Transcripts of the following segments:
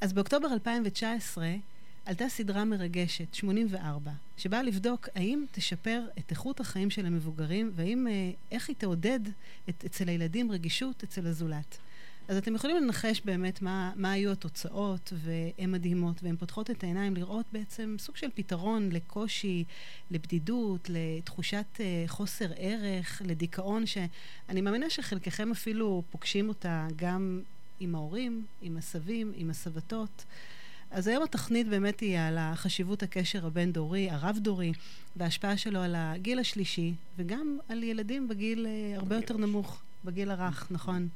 אז באוקטובר 2019 עלתה סדרה מרגשת, 84, שבאה לבדוק האם תשפר את איכות החיים של המבוגרים, והאם, אה, איך היא תעודד את, אצל הילדים רגישות אצל הזולת. אז אתם יכולים לנחש באמת מה, מה היו התוצאות, והן מדהימות, והן פותחות את העיניים לראות בעצם סוג של פתרון לקושי, לבדידות, לתחושת uh, חוסר ערך, לדיכאון, שאני מאמינה שחלקכם אפילו פוגשים אותה גם עם ההורים, עם הסבים, עם הסבתות. אז היום התוכנית באמת היא על החשיבות הקשר הבין-דורי, הרב-דורי, וההשפעה שלו על הגיל השלישי, וגם על ילדים בגיל uh, הרבה יותר נמוך, בגיל הרך, נכון.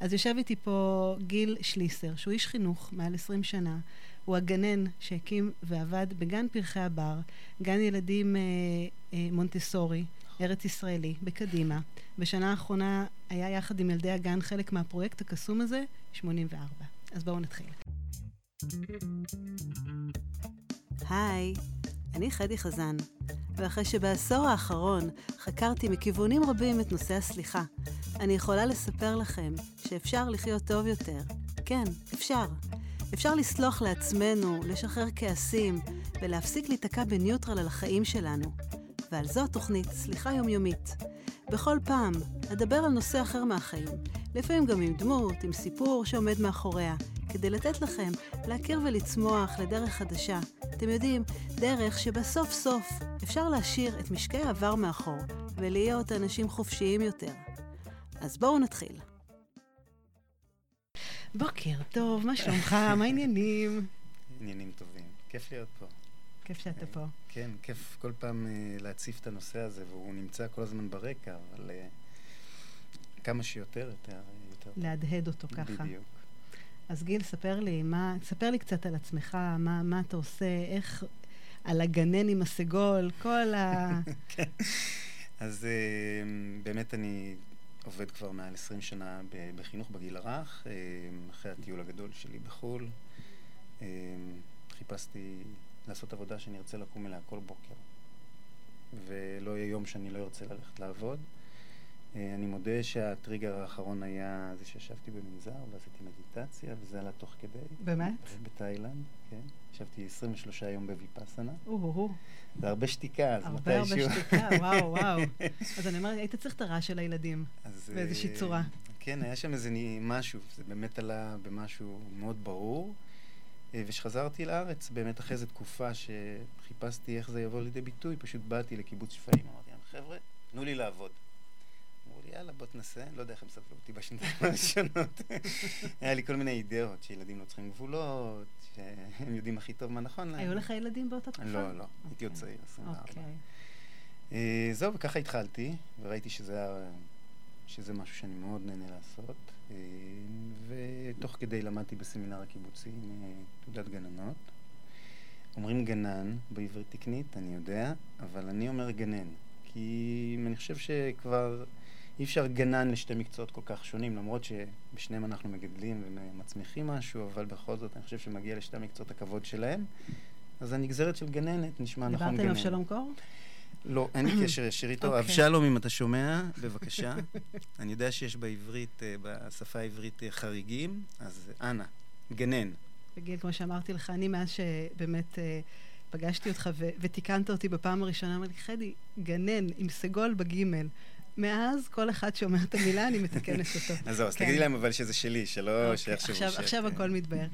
אז יושב איתי פה גיל שליסר, שהוא איש חינוך מעל 20 שנה. הוא הגנן שהקים ועבד בגן פרחי הבר, גן ילדים אה, אה, מונטסורי, ארץ ישראלי, בקדימה. בשנה האחרונה היה יחד עם ילדי הגן חלק מהפרויקט הקסום הזה, 84. אז בואו נתחיל. היי, אני חדי חזן, ואחרי שבעשור האחרון חקרתי מכיוונים רבים את נושא הסליחה, אני יכולה לספר לכם שאפשר לחיות טוב יותר. כן, אפשר. אפשר לסלוח לעצמנו, לשחרר כעסים, ולהפסיק להיתקע בניוטרל על החיים שלנו. ועל זו התוכנית סליחה יומיומית. בכל פעם אדבר על נושא אחר מהחיים, לפעמים גם עם דמות, עם סיפור שעומד מאחוריה, כדי לתת לכם להכיר ולצמוח לדרך חדשה. אתם יודעים, דרך שבסוף סוף אפשר להשאיר את משקי העבר מאחור ולהיות אנשים חופשיים יותר. אז בואו נתחיל. בוקר טוב, מה שלומך? מה העניינים? עניינים טובים. כיף להיות פה. כיף שאתה פה. כן, כיף כל פעם uh, להציף את הנושא הזה, והוא נמצא כל הזמן ברקע, אבל uh, כמה שיותר, יותר, יותר להדהד אותו ככה. בדיוק. אז גיל, ספר לי, מה, ספר לי קצת על עצמך, מה, מה אתה עושה, איך, על הגנן עם הסגול, כל ה... כן. אז uh, באמת אני עובד כבר מעל 20 שנה בחינוך בגיל הרך, אה, אחרי הטיול הגדול שלי בחו"ל. אה, חיפשתי לעשות עבודה שאני ארצה לקום אליה כל בוקר, ולא יהיה יום שאני לא ארצה ללכת לעבוד. אה, אני מודה שהטריגר האחרון היה זה שישבתי במנזר ועשיתי מדיטציה, וזה עלה תוך כדי. באמת? בתאילנד, כן. ישבתי 23 יום בוויפאסנה. או-הו-הו. זה הרבה שתיקה, אז מתישהו... הרבה הרבה שתיקה, וואו, וואו. אז אני אומרת, היית צריך את הרעש של הילדים, באיזושהי צורה. כן, היה שם איזה משהו, זה באמת עלה במשהו מאוד ברור. אה, וכשחזרתי לארץ, באמת אחרי איזו תקופה שחיפשתי איך זה יבוא לידי ביטוי, פשוט באתי לקיבוץ שפיים, אמרתי להם, חבר'ה, תנו לי לעבוד. אמרו לי, יאללה, בוא תנסה. לא יודע איך הם סבלו אותי בשנתיים הראשונות. היה לי כל מיני אידאות שילדים לא צריכים גבולות, שהם יודעים הכי טוב מה נכון להם. היו לך ילדים באותה תקופה? לא, לא. הייתי עוד אוקיי. צעיר, 24. אוקיי. אה, זהו, וככה התחלתי, וראיתי שזה משהו שאני מאוד נהנה לעשות. אה, ותוך כדי למדתי בסמינר הקיבוצי אה, תעודת גננות. אומרים גנן בעברית תקנית, אני יודע, אבל אני אומר גנן. כי אני חושב שכבר אי אפשר גנן לשתי מקצועות כל כך שונים, למרות שבשניהם אנחנו מגדלים ומצמיחים משהו, אבל בכל זאת אני חושב שמגיע לשתי המקצועות הכבוד שלהם. אז הנגזרת של גננת נשמע נכון גננת. דיברת עם אבשלום קור? לא, אין לי קשר ישיר איתו. אוקיי. אבשלום, אם אתה שומע, בבקשה. אני יודע שיש בעברית, אה, בשפה העברית אה, חריגים, אז אנא, גנן. וגיל, כמו שאמרתי לך, אני מאז שבאמת אה, פגשתי אותך ותיקנת אותי בפעם הראשונה, אמרתי, חדי, גנן עם סגול בגימל. מאז כל אחד שומע את המילה, אני מתקנת אותו. אז זהו, אז כן. תגידי להם אבל שזה שלי, שלא אוקיי, שיחשבו ש... עכשיו הכל מתבהר.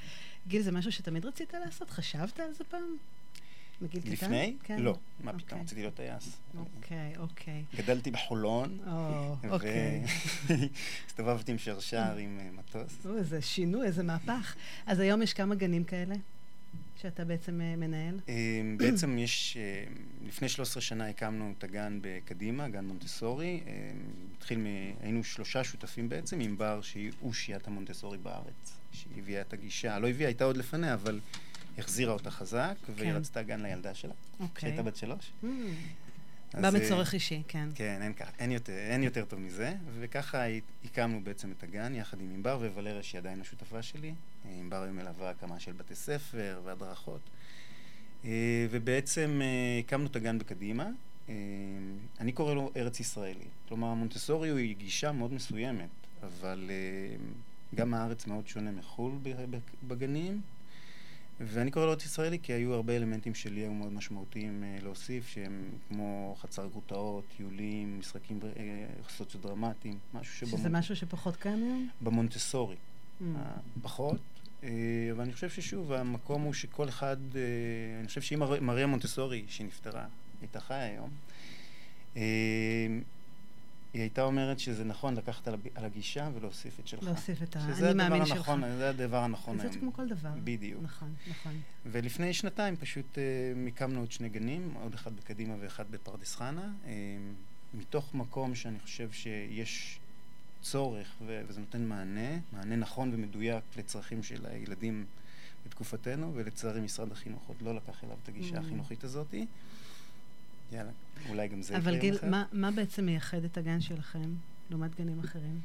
גיל, זה משהו שתמיד רצית לעשות? חשבת על זה פעם? בגיל קטן? לפני? כן. לא. מה פתאום, אוקיי. רציתי להיות טייס. אוקיי, אוקיי. גדלתי בחולון. אוקיי. והסתובבתי עם שרשר עם אה, מטוס. איזה שינוי, איזה מהפך. אז היום יש כמה גנים כאלה? שאתה בעצם אה, מנהל? אמ, בעצם יש, אה, לפני 13 שנה הקמנו את הגן בקדימה, גן מונטסורי. התחיל מ... היינו שלושה שותפים בעצם, עם בר שהיא אושיית המונטסורי בארץ. שהיא הביאה את הגישה, לא הביאה, הייתה עוד לפניה, אבל החזירה אותה חזק, והיא כן. רצתה גן לילדה שלה, אוקיי. כשהייתה בת שלוש. Mm. בא מצורך אישי, כן. כן, אין, אין, יותר, אין יותר טוב מזה, וככה הקמנו בעצם את הגן יחד עם ענבר וולריה, שהיא עדיין השותפה שלי. ענבר היא מלווה הקמה של בתי ספר והדרכות. אה, ובעצם אה, הקמנו את הגן בקדימה. אה, אני קורא לו ארץ ישראלי. כלומר, המונטסורי היא גישה מאוד מסוימת, אבל גם הארץ מאוד שונה מחו"ל בגנים. ואני קורא לו ארץ ישראלי כי היו הרבה אלמנטים שלי היו מאוד משמעותיים אה, להוסיף, שהם כמו חצר גרוטאות, טיולים, משחקים אה, סוציו-דרמטיים, משהו שבמונ... שזה משהו שפחות קיים היום? במונטסורי. Mm. פחות, אבל אני חושב ששוב, המקום הוא שכל אחד, אני חושב שאם מריה מונטסורי, שנפטרה, הייתה חיה היום, היא הייתה אומרת שזה נכון לקחת על הגישה ולהוסיף את שלך. להוסיף את האני מאמין שלך. הנכון, זה הדבר הנכון היום. זה כמו כל דבר. בדיוק. נכון, נכון. ולפני שנתיים פשוט uh, מיקמנו עוד שני גנים, עוד אחד בקדימה ואחד בפרדס חנה, uh, מתוך מקום שאני חושב שיש צורך ו- וזה נותן מענה, מענה נכון ומדויק לצרכים של הילדים בתקופתנו, ולצערי משרד החינוך עוד לא לקח אליו את הגישה mm. החינוכית הזאתי. יאללה, אולי גם זה יקרה אבל גיל, מה, מה בעצם מייחד את הגן שלכם לעומת גנים אחרים?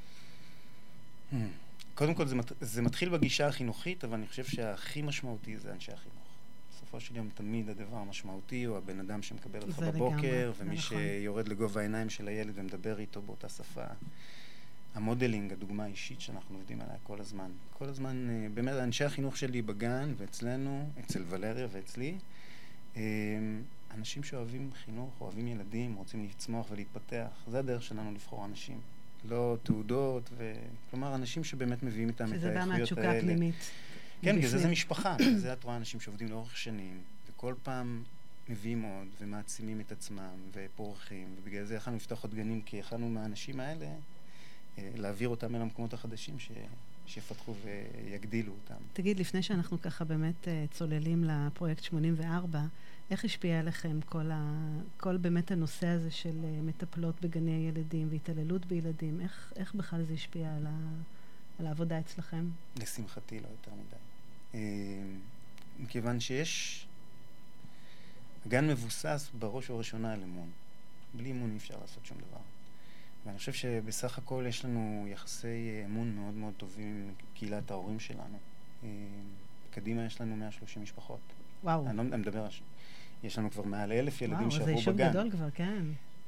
Hmm. קודם כל, זה, מת, זה מתחיל בגישה החינוכית, אבל אני חושב שהכי משמעותי זה אנשי החינוך. בסופו של יום תמיד הדבר המשמעותי הוא הבן אדם שמקבל אותך בבוקר, ומי נכון. שיורד לגובה העיניים של הילד ומדבר איתו באותה שפה. המודלינג, הדוגמה האישית שאנחנו עובדים עליה כל הזמן. כל הזמן, אה, באמת, אנשי החינוך שלי בגן ואצלנו, אצל ולריה ואצלי, אה, אנשים שאוהבים חינוך, אוהבים ילדים, רוצים לצמוח ולהתפתח, זה הדרך שלנו לבחור אנשים. לא תעודות, ו... כלומר, אנשים שבאמת מביאים איתם את האיכויות האלה. שזה בא מהתשוקה הפנימית. כן, בגלל זה זה משפחה. זה את רואה אנשים שעובדים לאורך שנים, וכל פעם מביאים עוד, ומעצימים את עצמם, ופורחים, ובגלל זה יכלנו לפתוח עוד גנים, כי יכלנו מהאנשים האלה אה, להעביר אותם אל המקומות החדשים ש... שיפתחו ויגדילו אותם. תגיד, לפני שאנחנו ככה באמת אה, צוללים לפרויקט 84, איך השפיע עליכם כל, ה... כל באמת הנושא הזה של uh, מטפלות בגני הילדים והתעללות בילדים? איך, איך בכלל זה השפיע על, ה... על העבודה אצלכם? לשמחתי לא יותר מדי. אה, מכיוון שיש... הגן מבוסס בראש ובראשונה על אמון. בלי אמון אי אפשר לעשות שום דבר. ואני חושב שבסך הכל יש לנו יחסי אמון מאוד מאוד טובים עם קהילת ההורים שלנו. אה, קדימה יש לנו 130 משפחות. וואו. אני לא אני מדבר על... יש לנו כבר מעל אלף ילדים שעברו בגן. וואו, זה יישוב גדול כבר, כן.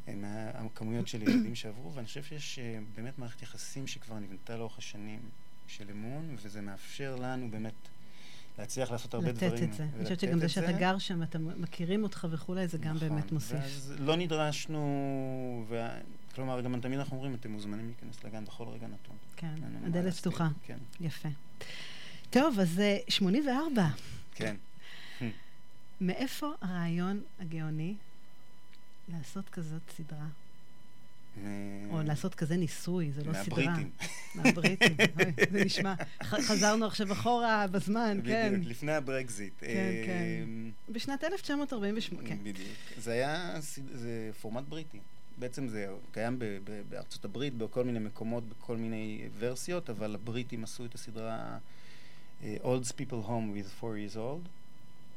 הם הכמויות של ילדים שעברו, ואני חושב שיש אה, באמת מערכת יחסים שכבר נבנתה לאורך השנים של אמון, וזה מאפשר לנו באמת להצליח לעשות הרבה לתת דברים. לתת את זה. אני חושבת שגם זה שאתה גר שם, אתם מכירים אותך וכולי, זה גם נכון, באמת מוסיף. ואז לא נדרשנו, ו... כלומר, גם תמיד אנחנו אומרים, אתם מוזמנים להיכנס לגן בכל רגע נתון. כן, הדלת פתוחה. כן. יפה. טוב, אז 84. אה, כן. מאיפה הרעיון הגאוני לעשות כזאת סדרה? או לעשות כזה ניסוי, זה לא סדרה. מהבריטים. מהבריטים, זה נשמע. חזרנו עכשיו אחורה בזמן, כן. בדיוק, לפני הברקזיט. כן, כן. אמ, בשנת 1948, כן. בדיוק. זה היה, פורמט בריטי. בעצם זה קיים בארצות הברית, בכל מיני מקומות, בכל מיני ורסיות, אבל הבריטים עשו את הסדרה אה, Old People Home with Four Years Old.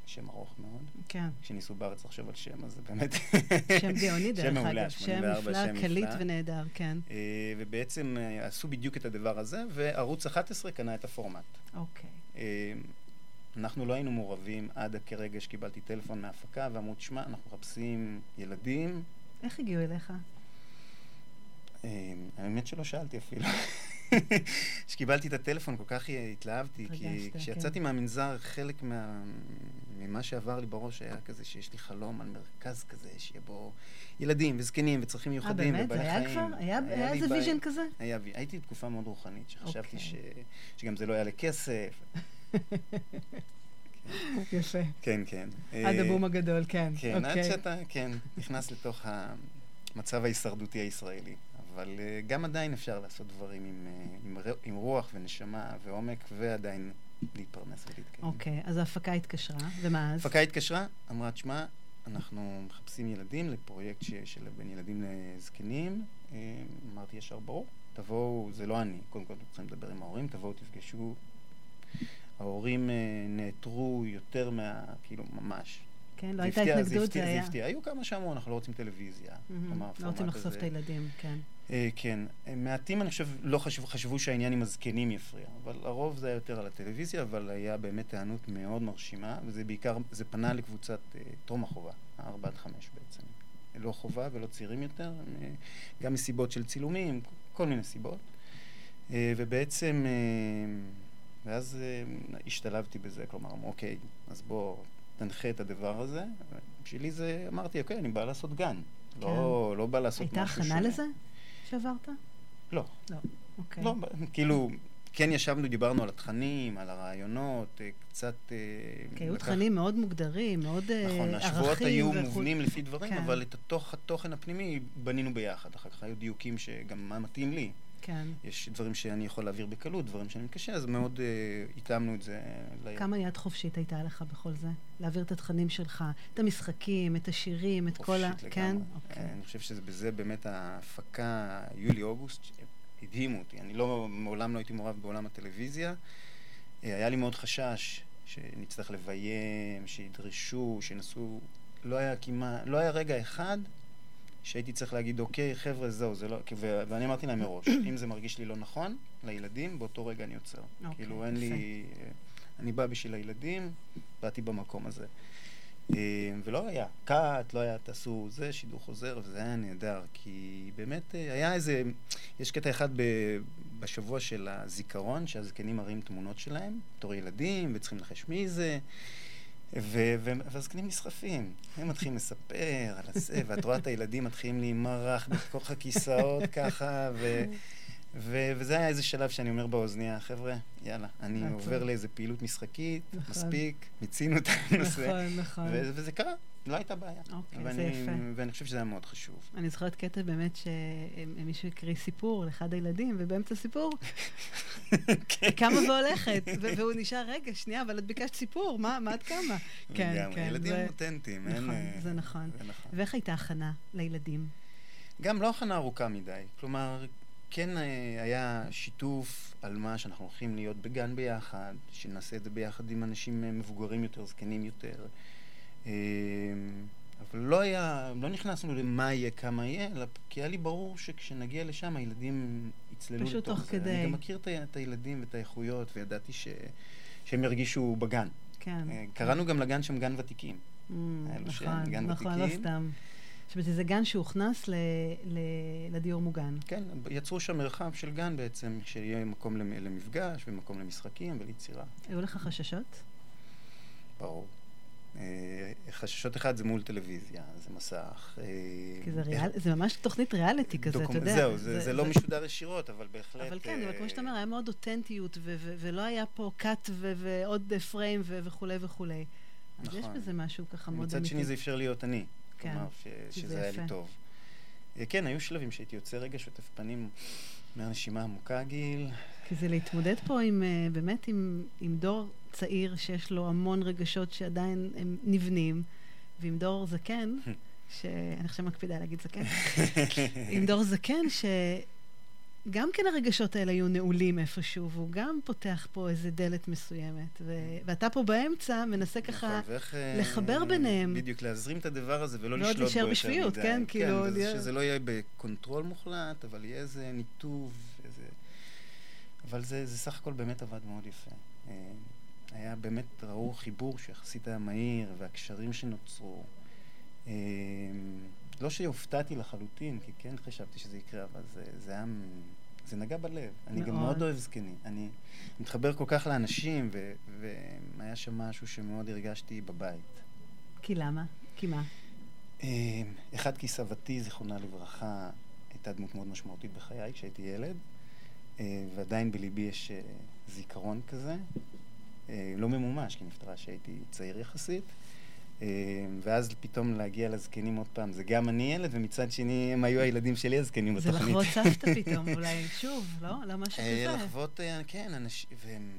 שם ארוך מאוד. כן. כשניסו בארץ לחשוב על שם, אז זה באמת... שם גאוני דרך אגב, שם נפלא, קליט ונהדר, כן. אה, ובעצם אה, עשו בדיוק את הדבר הזה, וערוץ 11 קנה את הפורמט. אוקיי. אה, אנחנו לא היינו מעורבים עד כרגע שקיבלתי טלפון מההפקה, ואמרו, תשמע, אנחנו מחפשים ילדים. איך הגיעו אליך? האמת שלא שאלתי אפילו. כשקיבלתי את הטלפון כל כך התלהבתי, כי כשיצאתי כן. מהמנזר, חלק מה... ממה שעבר לי בראש היה כזה שיש לי חלום על מרכז כזה, שיהיה בו ילדים וזקנים וצרכים אה, מיוחדים ובעלי חיים. אה, באמת? היה כבר? היה, היה איזה vision כזה? היה, הייתי בתקופה מאוד רוחנית, שחשבתי okay. אוקיי. ש... שגם זה לא יעלה כסף. יפה. כן, כן. עד הבום הגדול, כן. כן, okay. עד אוקיי. שאתה, כן, נכנס לתוך המצב ההישרדותי הישראלי. אבל uh, גם עדיין אפשר לעשות דברים עם, uh, עם, עם רוח ונשמה ועומק, ועדיין להתפרנס ולהתקיים. אוקיי, okay, אז ההפקה התקשרה, ומה אז? ההפקה התקשרה, אמרה, תשמע, אנחנו מחפשים ילדים לפרויקט ש, של בין ילדים לזקנים. אמרתי ישר, ברור, תבואו, זה לא אני, קודם כל צריכים לדבר עם ההורים, תבואו, תפגשו. ההורים uh, נעתרו יותר מה, כאילו, ממש. כן, לא הייתה התנגדות, זה היה. זה הפתיע. היו כמה שאמרו, אנחנו לא רוצים טלוויזיה. לא רוצים לחשוף את הילדים, כן. אה, כן. מעטים, אני חושב, לא חשבו, שהעניין עם הזקנים יפריע, אבל הרוב זה היה יותר על הטלוויזיה, אבל היה באמת היענות מאוד מרשימה, וזה בעיקר, זה פנה לקבוצת אה, טרום החובה, הארבע עד חמש בעצם. לא חובה ולא צעירים יותר, אה, גם מסיבות של צילומים, כל מיני סיבות. ובעצם ואז uh, השתלבתי בזה, כלומר, אוקיי, אז בוא, תנחה את הדבר הזה. בשבילי זה, אמרתי, אוקיי, אני בא לעשות גן. לא, כן. לא, לא בא לעשות משהו שונה. הייתה הכנה לזה שעברת? לא. לא, אוקיי. לא, כאילו, כן ישבנו, דיברנו על התכנים, על הרעיונות, אה, קצת... אה, כי היו תכנים מאוד מוגדרים, מאוד ערכים. נכון, השבועות היו מובנים לפי דברים, כן. אבל את התוכן הפנימי בנינו ביחד. אחר כך היו דיוקים שגם מה מתאים לי. כן. יש דברים שאני יכול להעביר בקלות, דברים שאני מתקשה, אז מאוד uh, התאמנו את זה. כמה יד חופשית הייתה לך בכל זה? להעביר את התכנים שלך, את המשחקים, את השירים, את כל ה... חופשית לגמרי. כן? אוקיי. אני חושב שבזה באמת ההפקה, יולי-אוגוסט, הדהימו אותי. אני לא, מעולם לא הייתי מעורב בעולם הטלוויזיה. אה, היה לי מאוד חשש שנצטרך לביים, שידרשו, שינסו... לא היה כמעט, לא היה רגע אחד שהייתי צריך להגיד, אוקיי, חבר'ה, זהו, זה לא... ו- ואני אמרתי להם מראש, אם זה מרגיש לי לא נכון, לילדים, באותו רגע אני עוצר. אוקיי, כאילו, אין לי... אני בא בשביל הילדים, באתי במקום הזה. אה, ולא היה קאט, לא היה תעשו זה, שידור חוזר, וזה היה נהדר, כי באמת אה, היה איזה, יש קטע אחד ב, בשבוע של הזיכרון, שהזקנים מראים תמונות שלהם, בתור ילדים, וצריכים לנחש מי זה, והזקנים נסחפים. הם מתחילים לספר על הזה, ואת רואה את הילדים מתחילים להימרח בתוך הכיסאות ככה, ו... ו- וזה היה איזה שלב שאני אומר באוזניה, חבר'ה, יאללה, אני עובר לאיזה פעילות משחקית, נכון. מספיק, מיצינו את הנושא. נכון, נכון. ו- וזה קרה, לא הייתה בעיה. אוקיי, ואני, זה יפה. ואני חושב שזה היה מאוד חשוב. אני זוכרת קטע באמת שמישהו הקריא סיפור לאחד הילדים, ובאמצע הסיפור, כן. קמה והולכת, והוא נשאר, רגע, שנייה, אבל את ביקשת סיפור, מה, מה את קמה? כן, כן. ילדים אותנטיים, נכון, אין... זה נכון. זה נכון. ואיך הייתה הכנה לילדים? גם לא הכנה ארוכה מדי. כלומר, כן אה, היה שיתוף על מה שאנחנו הולכים להיות בגן ביחד, שנעשה את זה ביחד עם אנשים אה, מבוגרים יותר, זקנים יותר. אה, אבל לא היה, לא נכנסנו למה יהיה, כמה יהיה, אלא כי היה לי ברור שכשנגיע לשם הילדים יצללו לתוך זה. פשוט תוך כדי. אני גם מכיר את הילדים ואת האיכויות, וידעתי ש... שהם ירגישו בגן. כן. קראנו כן. גם לגן שם גן ותיקים. Mm, נכון, נכון, לא סתם. זאת אומרת, זה גן שהוכנס ל, ל, לדיור מוגן. כן, יצרו שם מרחב של גן בעצם, שיהיה מקום למפגש ומקום למשחקים וליצירה. היו לך חששות? ברור. אה, חששות אחד זה מול טלוויזיה, זה מסך. אה, כי זה, ריאל, זה ממש תוכנית ריאליטי כזה, דוקומ... אתה יודע. זהו, זה, זה, זה לא משודר ישירות, אבל בהחלט... אבל כן, אבל כמו שאתה אומר, היה מאוד אותנטיות, ו- ו- ולא היה פה קאט ו- ועוד פריים וכולי וכולי. נכון. אז יש בזה משהו ככה מאוד אמיתי. מצד שני זה אפשר להיות אני. כן, כלומר, ש- שזה היה לי טוב. אה, כן, היו שלבים שהייתי יוצא רגע שוטף פנים מהנשימה עמוקה, גיל. כי זה להתמודד פה עם, אה, באמת עם, עם דור צעיר שיש לו המון רגשות שעדיין הם נבנים, ועם דור זקן, שאני עכשיו מקפידה להגיד זקן, עם דור זקן ש... גם כן הרגשות האלה היו נעולים איפשהו, והוא גם פותח פה איזה דלת מסוימת. ו- ואתה פה באמצע מנסה נכון, ככה ואיך, אה, לחבר ביניהם. בדיוק, להזרים את הדבר הזה ולא לשלוט בו יותר מדי. ועוד להישאר בשפיות, כן? כן, כאילו... כן, שזה לא יהיה ב control מוחלט, אבל יהיה איזה ניתוב, איזה... אבל זה, זה סך הכל באמת עבד מאוד יפה. אה, היה באמת, ראו חיבור שיחסית היה מהיר, והקשרים שנוצרו. אה, לא שהופתעתי לחלוטין, כי כן חשבתי שזה יקרה, אבל זה, זה היה... זה נגע בלב. אני מאוד. גם מאוד אוהב זקנים. אני מתחבר כל כך לאנשים, ו, והיה שם משהו שמאוד הרגשתי בבית. כי למה? כי מה? אה, אחד, כי סבתי, זיכרונה לברכה, הייתה דמות מאוד משמעותית בחיי כשהייתי ילד, אה, ועדיין בליבי יש אה, זיכרון כזה, לא ממומש, כי נפטרה כשהייתי צעיר יחסית. אה, ואז פתאום להגיע לזקנים עוד פעם, זה גם אני ילד, ומצד שני הם היו הילדים שלי הזקנים בתוכנית. זה לחוות סבתא פתאום, אולי שוב, לא? לא משהו כזה. לחוות, אה, כן, אנשים, והם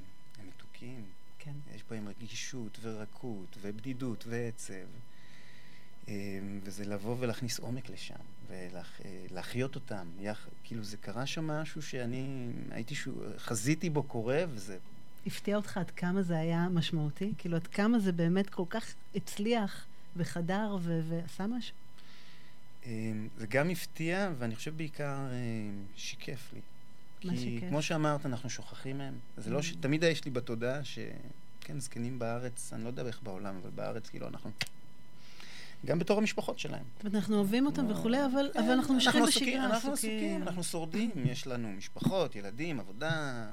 מתוקים. כן. יש בהם רגישות ורקות ובדידות ועצב. אה, וזה לבוא ולהכניס עומק לשם, ולהחיות אותם. כאילו זה קרה שם משהו שאני הייתי, חזיתי בו קורה, וזה הפתיע אותך עד כמה זה היה משמעותי? כאילו, עד כמה זה באמת כל כך הצליח וחדר ו- ועשה משהו? אמ, זה גם הפתיע, ואני חושב בעיקר אמ, שיקף לי. מה כי שיקף? כמו שאמרת, אנחנו שוכחים מהם. זה לא ש... Mm. תמיד יש לי בתודעה ש... כן, זקנים בארץ, אני לא יודע איך בעולם, אבל בארץ, כאילו, אנחנו... גם בתור המשפחות שלהם. זאת אומרת, אנחנו אוהבים אותם וכולי, אבל, כן, אבל אנחנו ממשיכים בשגרה, אנחנו עסוקים, אנחנו שורדים, יש לנו משפחות, ילדים, עבודה,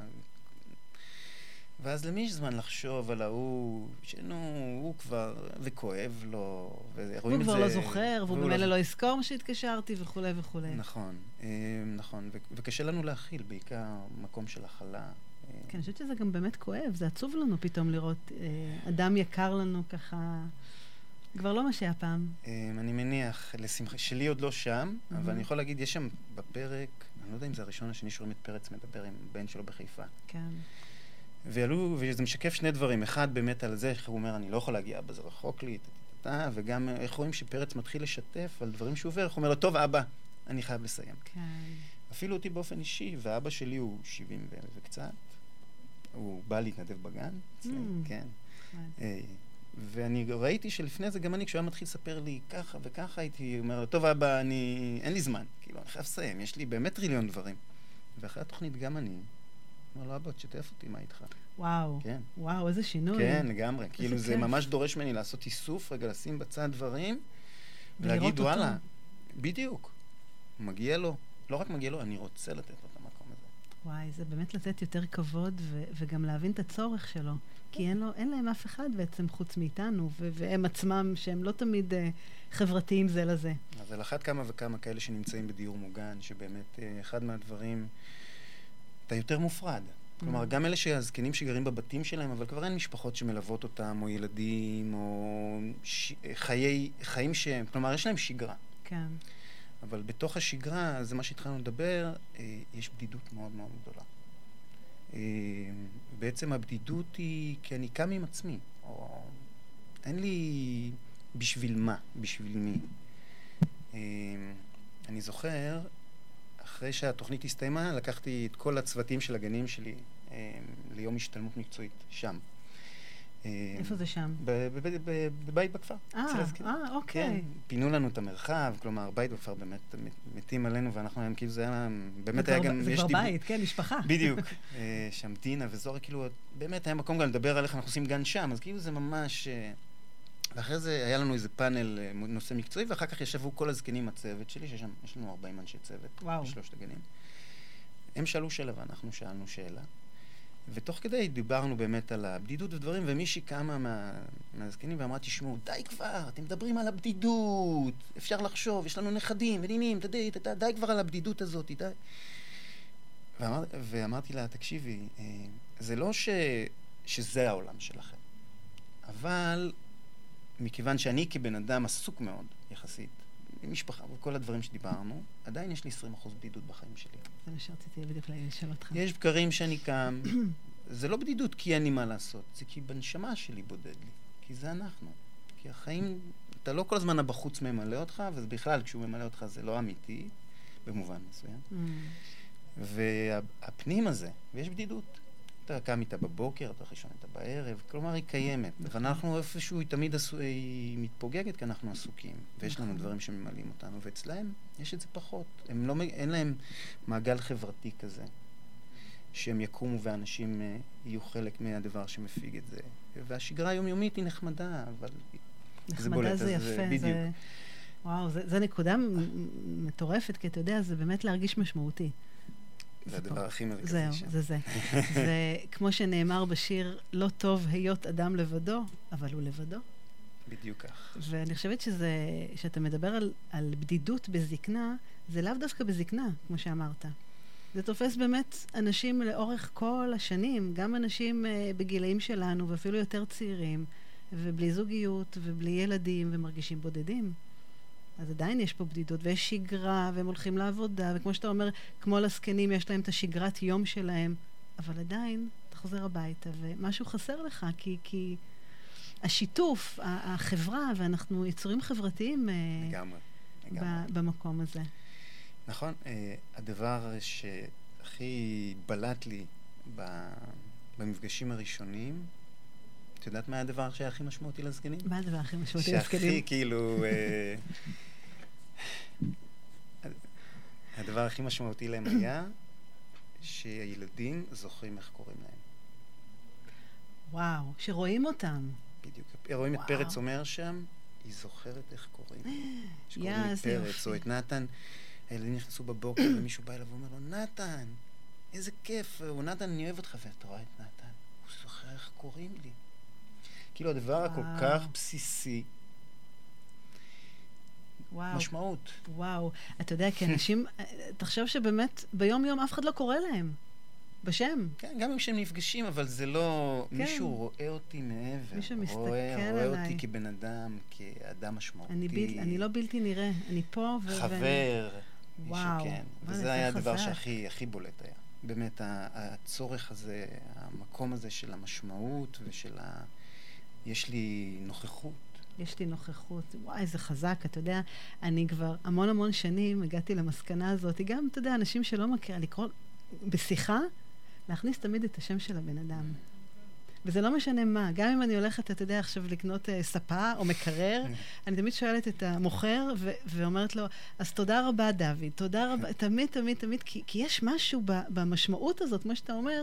ואז למי יש זמן לחשוב על ההוא, שנו, הוא כבר, וכואב לו, ורואים את זה... הוא כבר לא זוכר, והוא במילא לא... לא יזכור שהתקשרתי, וכולי וכולי. נכון, אה, נכון, וקשה לנו להכיל, בעיקר מקום של הכלה. אה. כן, אני חושבת שזה גם באמת כואב, זה עצוב לנו פתאום לראות אה, אדם יקר לנו ככה... כבר לא מה שהיה פעם. אני מניח, לשמחה, שלי עוד לא שם, אבל אני יכול להגיד, יש שם בפרק, אני לא יודע אם זה הראשון או השני שרואים את פרץ מדבר עם בן שלו בחיפה. כן. ועלו, וזה משקף שני דברים. אחד, באמת על זה, איך הוא אומר, אני לא יכול להגיע, אבא, זה רחוק לי, טטטה, וגם איך רואים שפרץ מתחיל לשתף על דברים שהוא עובר, איך הוא אומר לו, טוב, אבא, אני חייב לסיים. כן. אפילו אותי באופן אישי, ואבא שלי הוא 70 וקצת, הוא בא להתנדב בגן, mm. כן. אה, ואני ראיתי שלפני זה, גם אני, כשהוא היה מתחיל לספר לי ככה וככה, הייתי אומר לו, טוב, אבא, אני... אין לי זמן. כאילו, אני חייב לסיים, יש לי באמת טריליון דברים. ואחרי התוכנית גם אני אמר לו, אבא, תשתף אותי, מה איתך? וואו. כן. וואו, איזה שינוי. כן, לגמרי. כאילו, זה ממש דורש ממני לעשות איסוף, רגע לשים בצד דברים, ולהגיד, וואלה, בדיוק, מגיע לו. לא רק מגיע לו, אני רוצה לתת לו את המקום הזה. וואי, זה באמת לתת יותר כבוד, ו- וגם להבין את הצורך שלו. כי אין, לו, אין להם אף אחד בעצם חוץ מאיתנו, ו- והם עצמם, שהם לא תמיד uh, חברתיים זה לזה. אז על אחת כמה וכמה כאלה שנמצאים בדיור מוגן, שבאמת uh, אחד מהדברים... אתה יותר מופרד. כלומר, mm. גם אלה שהזקנים שגרים בבתים שלהם, אבל כבר אין משפחות שמלוות אותם, או ילדים, או ש... חיי... חיים שהם, כלומר, יש להם שגרה. כן. אבל בתוך השגרה, זה מה שהתחלנו לדבר, אה, יש בדידות מאוד מאוד גדולה. אה, בעצם הבדידות היא כי אני קם עם עצמי, או אין לי בשביל מה, בשביל מי. אה, אני זוכר אחרי שהתוכנית הסתיימה, לקחתי את כל הצוותים של הגנים שלי אה, ליום השתלמות מקצועית שם. אה, איפה זה שם? בבית בכפר. אה, אה, אוקיי. כן, פינו לנו את המרחב, כלומר, בית בכפר באמת מתים עלינו, ואנחנו היום, כאילו זה היה, באמת היה גם... זה כבר בית, כן, משפחה. בדיוק. שם דינה וזורה, כאילו, באמת היה מקום גם לדבר על איך אנחנו עושים גן שם, אז כאילו זה ממש... ואחרי זה היה לנו איזה פאנל, אה, נושא מקצועי, ואחר כך ישבו כל הזקנים הצוות שלי, שיש יש לנו 40 אנשי צוות. וואו. בשלושת הגנים. הם שאלו שאלה ואנחנו שאלנו שאלה. ותוך כדי דיברנו באמת על הבדידות ודברים, ומישהי קמה מה, מהזקנים ואמרה, תשמעו, די כבר, אתם מדברים על הבדידות, אפשר לחשוב, יש לנו נכדים ונינים, די, די, די כבר על הבדידות הזאת, די. ואמר, ואמרתי לה, תקשיבי, אה, זה לא ש, שזה העולם שלכם, אבל מכיוון שאני כבן אדם עסוק מאוד, יחסית, עם משפחה וכל הדברים שדיברנו, עדיין יש לי 20% בדידות בחיים שלי. זה מה שרציתי בדיוק לשאול אותך. יש בקרים שאני קם, זה לא בדידות כי אין לי מה לעשות, זה כי בנשמה שלי בודד לי, כי זה אנחנו. כי החיים, אתה לא כל הזמן הבחוץ ממלא אותך, ובכלל, כשהוא ממלא אותך זה לא אמיתי, במובן מסוים. Mm. והפנים הזה, ויש בדידות. אתה קם איתה בבוקר, אתה ראשון איתה בערב, כלומר היא קיימת. נכון. ואנחנו איפשהו, היא תמיד עשו, היא מתפוגגת כי אנחנו עסוקים, ויש לנו. דברים שממלאים אותנו, ואצלהם יש את זה פחות. הם לא, אין להם מעגל חברתי כזה, שהם יקומו ואנשים אה, יהיו חלק מהדבר שמפיג את זה. והשגרה היומיומית היא נחמדה, אבל נחמדה זה בולט, זה יפה, זה... בדיוק. זה... וואו, זו נקודה מטורפת, כי אתה יודע, זה באמת להרגיש משמעותי. זה הדבר הכי מרכזי זהו, שם. זהו, זה זה. וכמו שנאמר בשיר, לא טוב היות אדם לבדו, אבל הוא לבדו. בדיוק כך. ואני חושבת שזה, שאתה מדבר על, על בדידות בזקנה, זה לאו דווקא בזקנה, כמו שאמרת. זה תופס באמת אנשים לאורך כל השנים, גם אנשים uh, בגילאים שלנו, ואפילו יותר צעירים, ובלי זוגיות, ובלי ילדים, ומרגישים בודדים. אז עדיין יש פה בדידות, ויש שגרה, והם הולכים לעבודה, וכמו שאתה אומר, כמו לזקנים, יש להם את השגרת יום שלהם, אבל עדיין אתה חוזר הביתה, ומשהו חסר לך, כי, כי השיתוף, החברה, ואנחנו יצורים חברתיים אה, לגמרי, לגמרי. במקום הזה. נכון, אה, הדבר שהכי בלט לי במפגשים הראשונים, את יודעת מה הדבר שהיה הכי משמעותי לזקנים? מה הדבר הכי משמעותי לזקנים? שהכי כאילו... אה, הדבר הכי משמעותי להם היה שהילדים זוכרים איך קוראים להם. וואו, שרואים אותם. בדיוק. רואים וואו. את פרץ אומר שם, היא זוכרת איך קוראים. שקוראים לי פרץ, או את נתן. הילדים נכנסו בבוקר ומישהו בא אליו ואומר לו, נתן, איזה כיף, או נתן, אני אוהב אותך, ואתה רואה את נתן. זוכר איך קוראים לי. כאילו הדבר הכל כך בסיסי, וואו. משמעות. וואו. אתה יודע, כי אנשים, תחשוב שבאמת ביום-יום אף אחד לא קורא להם. בשם. כן, גם אם כשהם נפגשים, אבל זה לא... כן. מישהו רואה אותי מעבר. מישהו מסתכל רואה, עליי. רואה אותי כבן אדם, כאדם משמעותי. אני, בל, אני לא בלתי נראה, אני פה ו... חבר. וואו. כן. וזה היה הדבר שהכי הכי בולט היה. באמת, הצורך הזה, המקום הזה של המשמעות ושל ה... יש לי נוכחות. יש לי נוכחות. וואי, זה חזק. אתה יודע, אני כבר המון המון שנים הגעתי למסקנה הזאת. גם, אתה יודע, אנשים שלא מכירים, לקרוא בשיחה, להכניס תמיד את השם של הבן אדם. וזה לא משנה מה, גם אם אני הולכת, אתה יודע, עכשיו לקנות uh, ספה או מקרר, אני תמיד שואלת את המוכר ו- ואומרת לו, אז תודה רבה, דוד, תודה רבה, תמיד, תמיד, תמיד, כי, כי יש משהו ב- במשמעות הזאת, כמו שאתה אומר,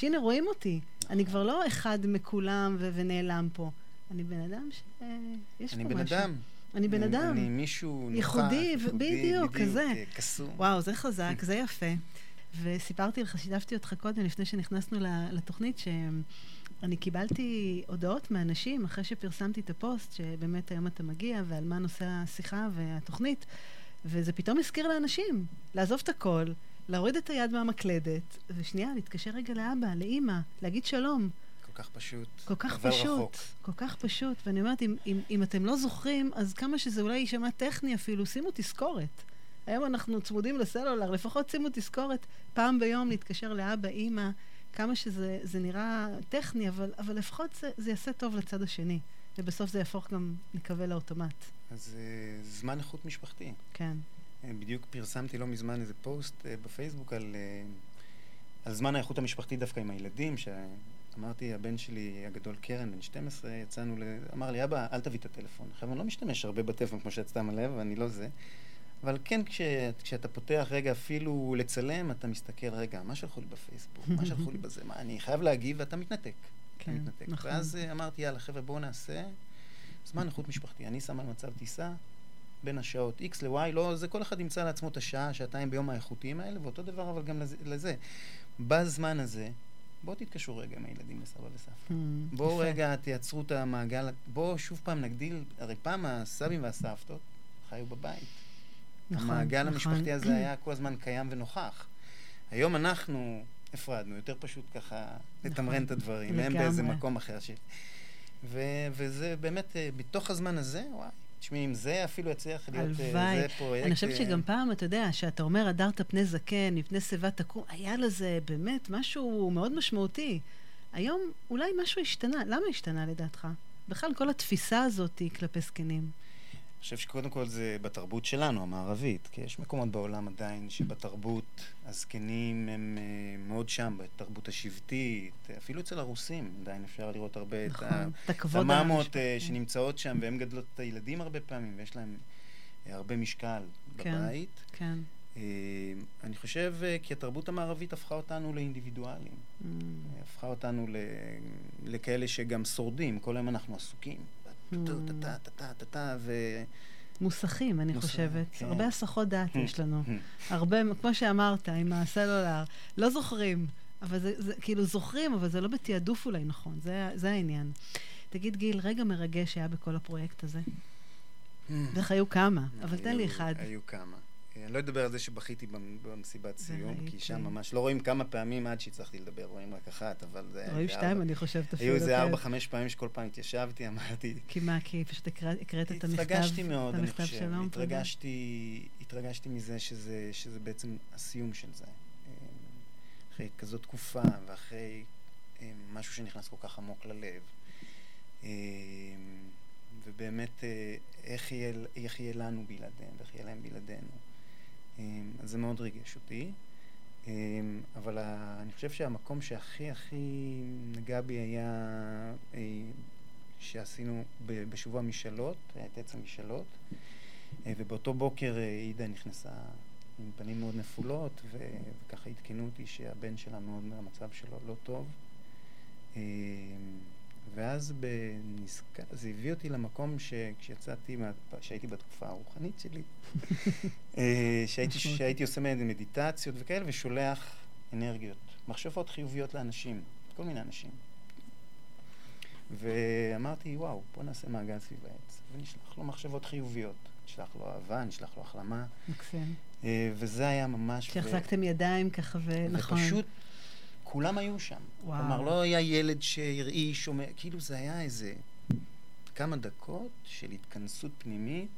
שהנה, רואים אותי. אני כבר לא אחד מכולם ו- ונעלם פה. אני בן אדם שיש פה משהו. אני בן אדם. אני בן אדם. אני מישהו ייחודי, ייחודי, בדיוק, כזה. קסום. וואו, זה חזק, זה יפה. וסיפרתי לך, שיתפתי אותך קודם, לפני שנכנסנו לתוכנית, שאני קיבלתי הודעות מאנשים אחרי שפרסמתי את הפוסט, שבאמת היום אתה מגיע, ועל מה נושא השיחה והתוכנית, וזה פתאום הזכיר לאנשים לעזוב את הכל, להוריד את היד מהמקלדת, ושנייה, להתקשר רגע לאבא, לאימא, להגיד שלום. כל כך פשוט. כל כך פשוט. רחוק. כל כך פשוט. ואני אומרת, אם, אם, אם אתם לא זוכרים, אז כמה שזה אולי יישמע טכני אפילו, שימו תזכורת. היום אנחנו צמודים לסלולר, לפחות שימו תזכורת פעם ביום להתקשר לאבא, אימא, כמה שזה נראה טכני, אבל, אבל לפחות זה, זה יעשה טוב לצד השני. ובסוף זה יהפוך גם, נקווה, לאוטומט. אז uh, זמן איכות משפחתי. כן. בדיוק פרסמתי לא מזמן איזה פוסט uh, בפייסבוק על, uh, על זמן האיכות המשפחתי דווקא עם הילדים, שאמרתי, הבן שלי הגדול קרן, בן 12, יצאנו, ל... אמר לי, אבא, אל תביא את הטלפון. עכשיו, אני לא משתמש הרבה בטלפון, כמו שאת שמה לב, אני לא זה. אבל כן, כש, כשאתה פותח רגע אפילו לצלם, אתה מסתכל, רגע, מה שלחו לי בפייסבוק? מה שלחו לי בזה? מה, אני חייב להגיב, ואתה מתנתק. כן, מתנתק. נכון. ואז uh, אמרתי, יאללה, חבר'ה, בואו נעשה זמן איכות משפחתי. אני שם על מצב טיסה בין השעות X ל-Y, לא, זה כל אחד ימצא לעצמו את השעה, שעתיים ביום האיכותיים האלה, ואותו דבר אבל גם לזה. לזה. בזמן הזה, בואו תתקשרו רגע עם הילדים לסבא וסבתא. Mm, בואו רגע תייצרו את המעגל, בואו שוב פעם נגדיל, הרי פעם הסבים והסבתות חיו בבית. נכון, המעגל נכון. המשפחתי הזה היה כל הזמן קיים ונוכח. היום אנחנו הפרדנו, יותר פשוט ככה נכון, לתמרן את הדברים, לגמרי. הם באיזה מקום אחר. ש... ו- וזה באמת, אה, בתוך הזמן הזה, וואי, תשמעי, אם זה אפילו יצליח להיות אה, איזה פרויקט... אני חושבת אה, שגם פעם, אתה יודע, שאתה אומר, הדרת פני זקן, מפני שיבה תקום, היה לזה באמת משהו מאוד משמעותי. היום אולי משהו השתנה. למה השתנה לדעתך? בכלל, כל התפיסה הזאת כלפי זקנים. אני חושב שקודם כל זה בתרבות שלנו, המערבית, כי יש מקומות בעולם עדיין שבתרבות הזקנים הם uh, מאוד שם, בתרבות השבטית, אפילו אצל הרוסים עדיין אפשר לראות הרבה נכון, את הממות uh, שנמצאות שם, והן גדלות את הילדים הרבה פעמים, ויש להם uh, הרבה משקל כן, בבית. כן. אני חושב כי התרבות המערבית הפכה אותנו לאינדיבידואלים. Mm. הפכה אותנו לכאלה שגם שורדים, כל היום אנחנו עסוקים. טה-טה-טה-טה-טה, ו... מוסכים, אני חושבת. כן. הרבה הסחות דעת יש לנו. הרבה, כמו שאמרת, עם הסלולר. לא זוכרים, אבל זה, זה כאילו זוכרים, אבל זה לא בתעדוף אולי נכון, זה, זה העניין. תגיד, גיל, רגע מרגש היה בכל הפרויקט הזה. בטח היו כמה, אבל תן לי אחד. היו כמה. אני לא אדבר על זה שבכיתי במסיבת סיום, כי שם ממש לא רואים כמה פעמים עד שהצלחתי לדבר, רואים רק אחת, אבל זה... רואים שתיים, אני חושבת אפילו. היו איזה ארבע, חמש פעמים שכל פעם התיישבתי, אמרתי... כי מה, כי פשוט הקראת את המכתב התרגשתי מאוד, אני חושב. התרגשתי מזה שזה בעצם הסיום של זה. אחרי כזאת תקופה, ואחרי אה, משהו שנכנס כל כך עמוק ללב. אה, ובאמת, אה, איך יהיה לנו בלעדיהם, ואיך יהיה להם בלעדינו. אמ, אז זה מאוד ריגש אותי. אמ, אבל אני חושב שהמקום שהכי הכי נגע בי היה אה, שעשינו בשבוע משאלות, את עץ המשאלות, אה, ובאותו בוקר אה, עידה נכנסה עם פנים מאוד נפולות, וככה עדכנו אותי שהבן שלה מאוד, המצב שלו לא טוב. ואז בנזכר, זה הביא אותי למקום שכשיצאתי, שהייתי בתקופה הרוחנית שלי, אה, שהייתי, שהייתי עושה מדיטציות וכאלה, ושולח אנרגיות, מחשבות חיוביות לאנשים, כל מיני אנשים. ואמרתי, וואו, בוא נעשה מעגל סביב העץ, ונשלח לו מחשבות חיוביות. נשלח לו אהבה, נשלח לו החלמה. מקסים. אה, וזה היה ממש... שהחזקתם ו... ידיים ככה, ונכון. ופשוט כולם היו שם. וואו. כלומר, לא היה ילד שהרעיש, שומע, כאילו זה היה איזה כמה דקות של התכנסות פנימית,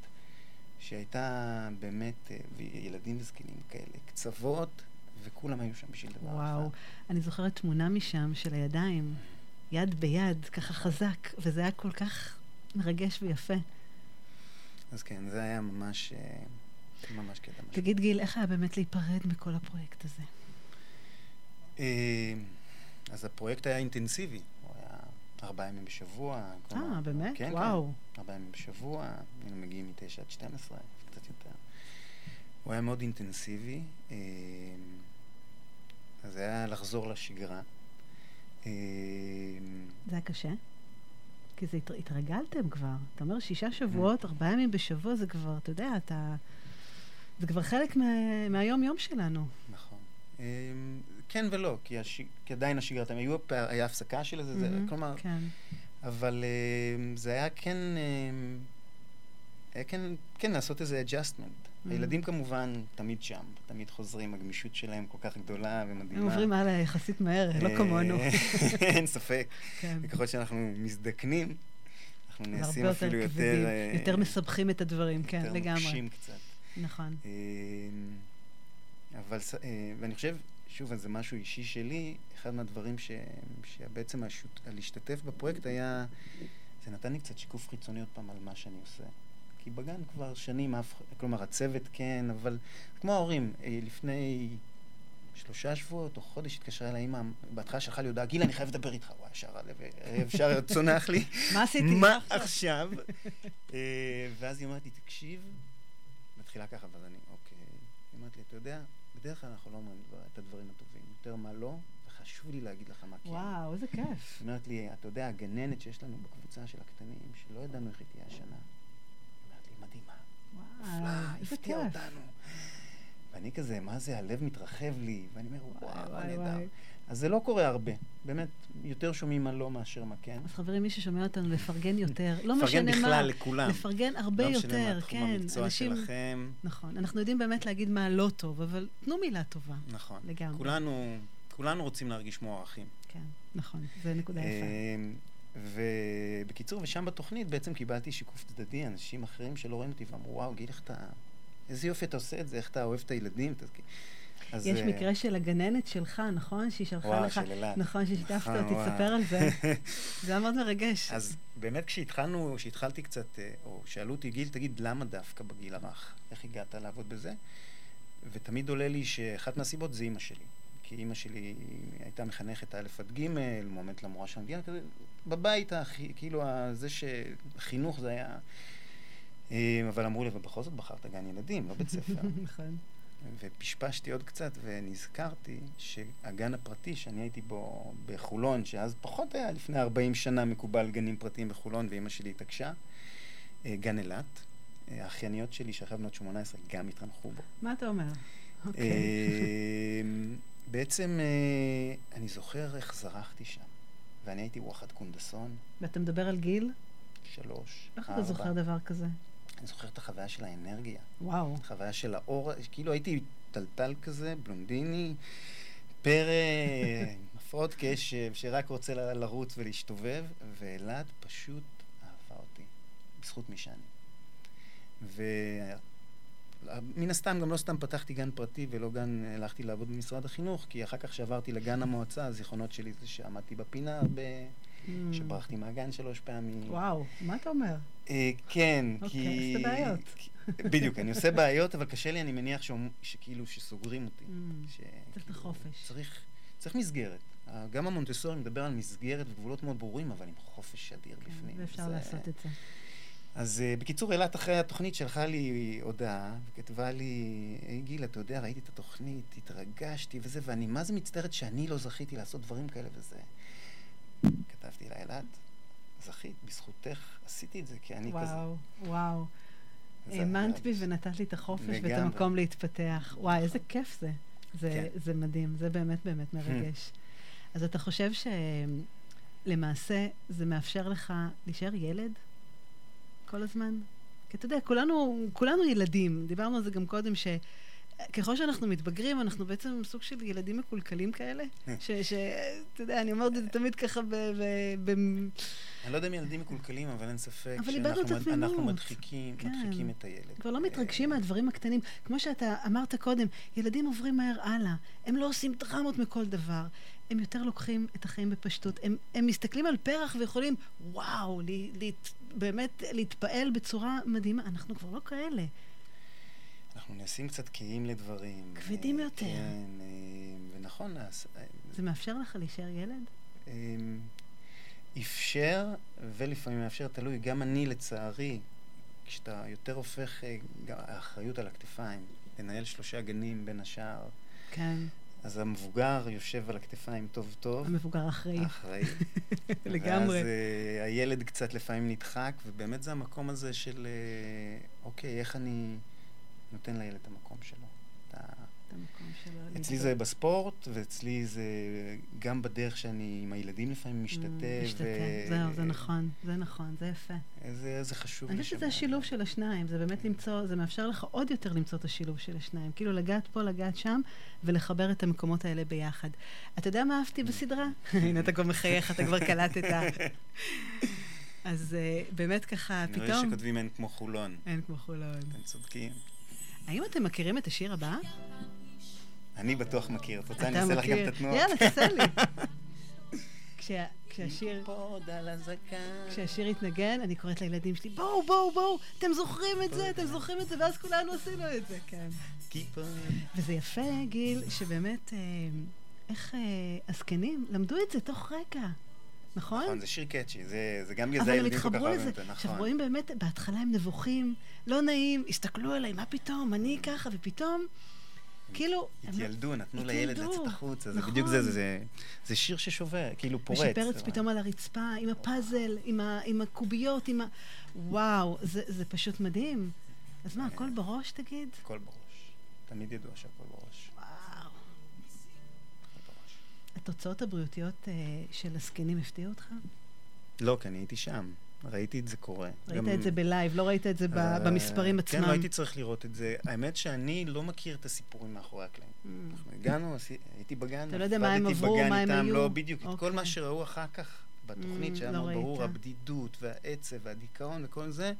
שהייתה באמת, אה, ילדים וזקנים כאלה, קצוות, וכולם היו שם בשביל דבר וואו. אחד. וואו, אני זוכרת תמונה משם של הידיים, יד ביד, ככה חזק, וזה היה כל כך מרגש ויפה. אז כן, זה היה ממש, אה, ממש קטע. תגיד, גיל, איך היה באמת להיפרד מכל הפרויקט הזה? אה, אז הפרויקט היה אינטנסיבי. הוא היה ארבעה ימים בשבוע. אה, באמת? כן, וואו. כן, ארבעה ימים בשבוע, היינו מגיעים מ-9 עד 12, קצת יותר. הוא היה מאוד אינטנסיבי. אה, אז זה היה לחזור לשגרה. זה היה קשה? כי זה התרגלתם כבר. אתה אומר שישה שבועות, ארבעה ימים בשבוע, זה כבר, אתה יודע, אתה... זה כבר חלק מה, מהיום-יום שלנו. נכון. אמ, כן ולא, כי, הש... כי עדיין השגרת, היו, היה הפסקה של זה, mm-hmm, זה, כלומר... כן. אבל אמ, זה היה כן, אמ, היה כן, כן לעשות איזה adjustment. Mm. הילדים כמובן תמיד שם, תמיד חוזרים, הגמישות שלהם כל כך גדולה ומדהימה. הם עוברים הלאה יחסית מהר, לא אה, כמונו. אין ספק. כן. וככל שאנחנו מזדקנים, אנחנו נעשים אפילו יותר... אה, יותר מסבכים את הדברים, כן, לגמרי. יותר מוקשים קצת. נכון. אה, אבל, ואני חושב, שוב, זה משהו אישי שלי, אחד מהדברים ש, שבעצם השוט, להשתתף בפרויקט היה, זה נתן לי קצת שיקוף חיצוני עוד פעם על מה שאני עושה. כי בגן כבר שנים אף, כלומר הצוות כן, אבל כמו ההורים, אה, לפני שלושה שבועות או חודש התקשרה אליי אימא, בהתחלה שלחה לי הודעה, גיל, אני חייב לדבר איתך. וואי, ישר הלב, אפשר, צונח לי. מה עשיתי? מה עכשיו? אה, ואז היא אומרת לי, תקשיב, מתחילה ככה, ואז אני, אוקיי. היא אומרת לי, אתה יודע, בדרך כלל אנחנו לא אומרים את הדברים הטובים, יותר מה לא, וחשוב לי להגיד לך מה כן. וואו, איזה כיף. היא אומרת לי, אתה יודע, הגננת שיש לנו בקבוצה של הקטנים, שלא ידענו איך היא תהיה השנה. נפלא, הפתיע אותנו. ואני כזה, מה זה, הלב מתרחב לי, ואני אומר, וואו, מה נהדר. אז זה לא קורה הרבה, באמת, יותר שומעים מה לא מאשר מה כן. אז חברים, מי ששומע אותנו, לפרגן יותר, לא משנה מה. לפרגן בכלל לכולם. לפרגן הרבה יותר, כן. לא משנה מה תחום המקצוע שלכם. נכון, אנחנו יודעים באמת להגיד מה לא טוב, אבל תנו מילה טובה. נכון. לגמרי. כולנו, כולנו רוצים להרגיש מוערכים. כן, נכון, זו נקודה יפה. אמ, ובקיצור, ושם בתוכנית בעצם קיבלתי שיקוף צדדי, אנשים אחרים שלא רואים אותי ואמרו, וואו, גיל, איך אתה... איזה יופי אתה עושה את זה, איך אתה אוהב את הילדים. אז, יש uh... מקרה של הגננת שלך, נכון? שהיא שלחה וואו, לך... וואו, של אלעד. נכון, ששיתפת נכון, אותי, תספר על זה. זה היה מאוד מרגש. אז באמת כשהתחלנו, כשהתחלתי קצת, אה, או שאלו אותי, גיל, תגיד, למה דווקא בגיל הרך? איך הגעת לעבוד בזה? ותמיד עולה לי שאחת מהסיבות זה אימא שלי. כי אימא שלי הייתה מחנכת א' עד ג', מועמדת למורה של המדינה, כזה, בבית, כאילו, זה שחינוך זה היה... אה, אבל אמרו לי, ובכל זאת בחרת גן ילדים, לא בית ספר. נכון. ופשפשתי עוד קצת ונזכרתי שהגן הפרטי שאני הייתי בו בחולון, שאז פחות היה לפני 40 שנה מקובל גנים פרטיים בחולון, ואימא שלי התעקשה, אה, גן אילת. אה, האחייניות שלי, שאחרי בנות 18, גם התחנכו בו. מה אתה אומר? אוקיי. בעצם אני זוכר איך זרחתי שם. ואני הייתי וואחד קונדסון. ואתה מדבר על גיל? שלוש, איך אתה זוכר דבר כזה? אני זוכר את החוויה של האנרגיה. וואו. את החוויה של האור, כאילו הייתי טלטל כזה, בלונדיני, פרא, מפרעות קשב, שרק רוצה לרוץ ולהשתובב, ואלעד פשוט אהבה אותי, בזכות מי שאני. מן הסתם גם לא סתם פתחתי גן פרטי ולא גן, הלכתי לעבוד במשרד החינוך, כי אחר כך שעברתי לגן המועצה, הזיכרונות שלי זה שעמדתי בפינה הרבה. שברחתי מהגן שלוש פעמים. וואו, מה אתה אומר? אה, כן, כי... אוקיי, עושה בעיות. בדיוק, אני עושה בעיות, אבל קשה לי, אני מניח שכאילו שסוגרים אותי. Mm. צריך את החופש. צריך, צריך מסגרת. גם המונטסורי מדבר על מסגרת וגבולות מאוד ברורים, אבל עם חופש אדיר כן, בפנים. ואפשר לעשות את זה. אז uh, בקיצור, אילת אחרי התוכנית שלחה לי הודעה, וכתבה לי, היי גיל, אתה יודע, ראיתי את התוכנית, התרגשתי וזה, ואני מה זה מצטערת שאני לא זכיתי לעשות דברים כאלה וזה. כתבתי לה, אילת, זכית, בזכותך עשיתי את זה, כי אני וואו, כזה. וואו, וואו. האמנת בי ונתת לי את החופש ואת המקום להתפתח. וואי, איזה כיף זה. זה, כן. זה מדהים, זה באמת באמת מרגש. אז אתה חושב ש... למעשה זה מאפשר לך להישאר ילד כל הזמן? כי אתה יודע, כולנו, כולנו ילדים. דיברנו על זה גם קודם, ש... ככל שאנחנו מתבגרים, אנחנו בעצם סוג של ילדים מקולקלים כאלה. שאתה יודע, אני אומרת את זה תמיד ככה ב... אני לא יודע אם ילדים מקולקלים, אבל אין ספק שאנחנו מדחיקים, כן. מדחיקים את הילד. כבר לא מתרגשים מהדברים הקטנים. כמו שאתה אמרת קודם, ילדים עוברים מהר הלאה. הם לא עושים דרמות מכל דבר. הם יותר לוקחים את החיים בפשטות. הם, הם מסתכלים על פרח ויכולים, וואו, לי, לי, באמת להתפעל בצורה מדהימה. אנחנו כבר לא כאלה. אנחנו נעשים קצת קהים לדברים. כבדים אה, יותר. כן, אה, ונכון. אה, זה מאפשר לך להישאר ילד? אפשר, ולפעמים מאפשר, תלוי. גם אני, לצערי, כשאתה יותר הופך, האחריות על הכתפיים, לנהל שלושה גנים בין השאר. כן. אז המבוגר יושב על הכתפיים טוב טוב. המבוגר אחראי. אחראי. לגמרי. ואז uh, הילד קצת לפעמים נדחק, ובאמת זה המקום הזה של, uh, אוקיי, איך אני נותן לילד את המקום שלו. המקום שלו. אצלי זה בספורט, ואצלי זה גם בדרך שאני עם הילדים לפעמים משתתף. Mm, משתתף, ו... זהו, זה נכון, זה נכון, זה יפה. זה חשוב. אני חושבת שזה השילוב של השניים, זה באמת למצוא, זה מאפשר לך עוד יותר למצוא את השילוב של השניים. כאילו לגעת פה, לגעת שם, ולחבר את המקומות האלה ביחד. אתה יודע מה אהבתי בסדרה? הנה, אתה כבר מחייך, אתה כבר קלטת. אז uh, באמת ככה, פתאום... אני רואה שכותבים אין כמו חולון. אין כמו חולון. אתם צודקים. האם אתם מכירים את השיר הבא? אני בטוח מכיר. את רוצה, אני אעשה לך גם את התנועות? יאללה, תעשה לי. כשהשיר... כשהשיר התנגן, אני קוראת לילדים שלי, בואו, בואו, בואו, אתם זוכרים את זה, אתם זוכרים את זה, ואז כולנו עשינו את זה, כן. וזה יפה, גיל, שבאמת, אה, איך אה, הזקנים למדו את זה תוך רגע. נכון? נכון, זה שיר קאצ'י, זה, זה גם בגלל זה הילדים כל כך אוהבים את זה, נכון. עכשיו רואים באמת, בהתחלה הם נבוכים, לא נעים, הסתכלו עליי, מה פתאום, אני ככה, ופתאום... כאילו... התיילדו, נתנו לילד לצאת החוצה, זה בדיוק זה, זה, זה שיר ששובר, כאילו פורץ. ושפרץ פתאום על הרצפה, עם הפאזל, עם, ה, עם הקוביות, עם ה... וואו, זה, זה פשוט מדהים. אז מה, הכל בראש, תגיד? הכל בראש. תמיד ידוע שהכל בראש. התוצאות הבריאותיות uh, של הזקנים הפתיעו אותך? לא, כי אני הייתי שם. ראיתי את זה קורה. ראית גם... את זה בלייב, לא ראית את זה uh, במספרים עצמם. כן, לא הייתי צריך לראות את זה. האמת שאני לא מכיר את הסיפורים מאחורי הקלעים. Mm. אנחנו הגענו, הייתי בגן, אתה לא יודע מה הם עברו, מה הם היו. לא, בדיוק. Okay. את כל מה אוקיי. שראו אחר כך בתוכנית, mm, שהיה לא מאוד ברור, הבדידות והעצב והדיכאון וכל זה,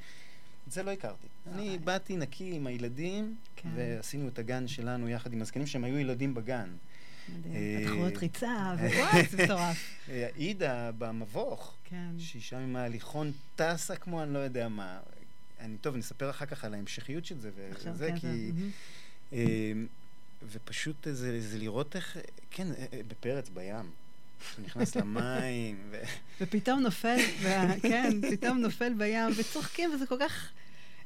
את זה לא הכרתי. אני באתי נקי עם הילדים, כן. ועשינו את הגן שלנו יחד עם הזקנים, שהם היו ילדים בגן. מדהים, תחרות ריצה, ווואי, זה מטורף. עידה במבוך, כן. שהיא שם עם ההליכון טסה כמו אני לא יודע מה. אני, טוב, נספר אחר כך על ההמשכיות של זה, וזה, כן, כי... כן. ופשוט זה, זה לראות איך, כן, אה, אה, בפרץ, בים. נכנס למים. ו... ופתאום נופל, כן, פתאום נופל בים, וצוחקים, וזה כל כך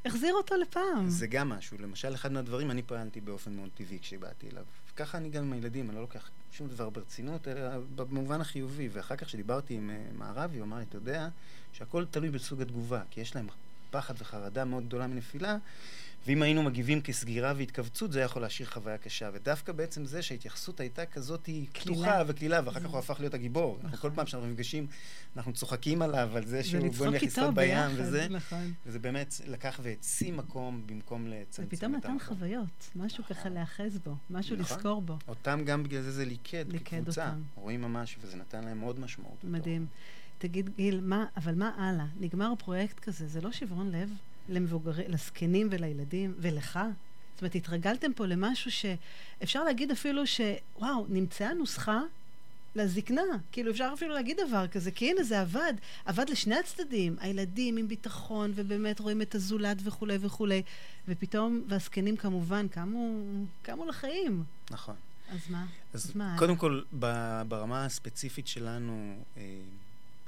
החזיר אותו לפעם. זה גם משהו. למשל, אחד מהדברים, אני פעלתי באופן מאוד טבעי כשבאתי אליו. ככה אני גם עם הילדים, אני לא לוקח שום דבר ברצינות, אלא במובן החיובי. ואחר כך כשדיברתי עם uh, מערבי, הוא אמר לי, אתה יודע, שהכל תלוי בסוג התגובה, כי יש להם פחד וחרדה מאוד גדולה מנפילה, ואם היינו מגיבים כסגירה והתכווצות, זה יכול להשאיר חוויה קשה. ודווקא בעצם זה שההתייחסות הייתה כזאת פתוחה וקלילה, ואחר כך הוא הפך להיות הגיבור. אנחנו כל פעם שאנחנו נפגשים, אנחנו צוחקים עליו על זה שהוא בוא נלך לסתות בים וזה. נכון. וזה באמת לקח והעצים מקום במקום לצמצם את ופתאום נתן חוויות, משהו ככה להיאחז בו, משהו נכון. לזכור בו. אותם גם בגלל זה זה ליכד כקבוצה. רואים ממש, וזה נתן להם עוד משמעות. מדהים. תגיד, גיל, מה, אבל מה הלאה? נגמר פרויקט כזה, זה לא שברון לב? למבוגרים, לזקנים ולילדים, ולך. זאת אומרת, התרגלתם פה למשהו שאפשר להגיד אפילו שוואו, נמצאה נוסחה לזקנה. כאילו, אפשר אפילו להגיד דבר כזה, כי הנה, זה עבד. עבד לשני הצדדים. הילדים עם ביטחון, ובאמת רואים את הזולת וכולי וכולי. ופתאום, והזקנים כמובן, קמו, קמו לחיים. נכון. אז מה? אז, אז מה? קודם כל, ברמה הספציפית שלנו, אה,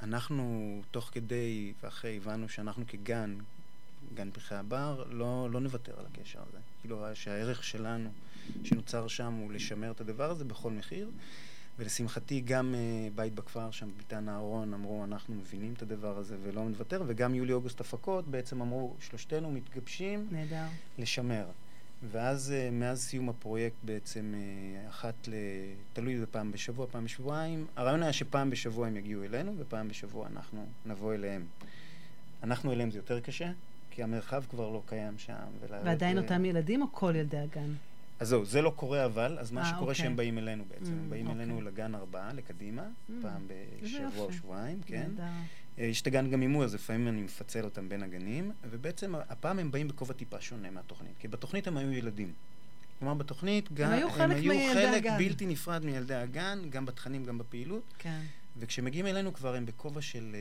אנחנו תוך כדי ואחרי הבנו שאנחנו כגן, גן פרחי הבר, לא, לא נוותר על הקשר הזה. כאילו שהערך שלנו שנוצר שם הוא לשמר את הדבר הזה בכל מחיר. ולשמחתי גם uh, בית בכפר שם, ביתן אהרון, אמרו אנחנו מבינים את הדבר הזה ולא נוותר, וגם יולי-אוגוסט הפקות בעצם אמרו שלושתנו מתגבשים נהדר. לשמר. ואז uh, מאז סיום הפרויקט בעצם uh, אחת ל... תלוי בפעם בשבוע, פעם בשבועיים. הרעיון היה שפעם בשבוע הם יגיעו אלינו ופעם בשבוע אנחנו נבוא אליהם. אנחנו אליהם זה יותר קשה, כי המרחב כבר לא קיים שם. ועדיין ו... אותם ילדים או כל ילדי הגן? אז זהו, זה לא קורה אבל, אז מה 아, שקורה אוקיי. שהם באים אלינו בעצם. Mm, הם באים אוקיי. אלינו לגן ארבעה, לקדימה, mm, פעם בשבוע או שבועיים, כן. נדע. אה, יש את הגן גם הימור, אז לפעמים אני מפצל אותם בין הגנים, ובעצם הפעם הם באים בכובע טיפה שונה מהתוכנית, כי בתוכנית הם היו ילדים. כלומר, בתוכנית גם, הם היו חלק, הם היו חלק בלתי נפרד מילדי הגן, גם בתכנים, גם בפעילות. כן. וכשמגיעים אלינו כבר הם בכובע של, אה,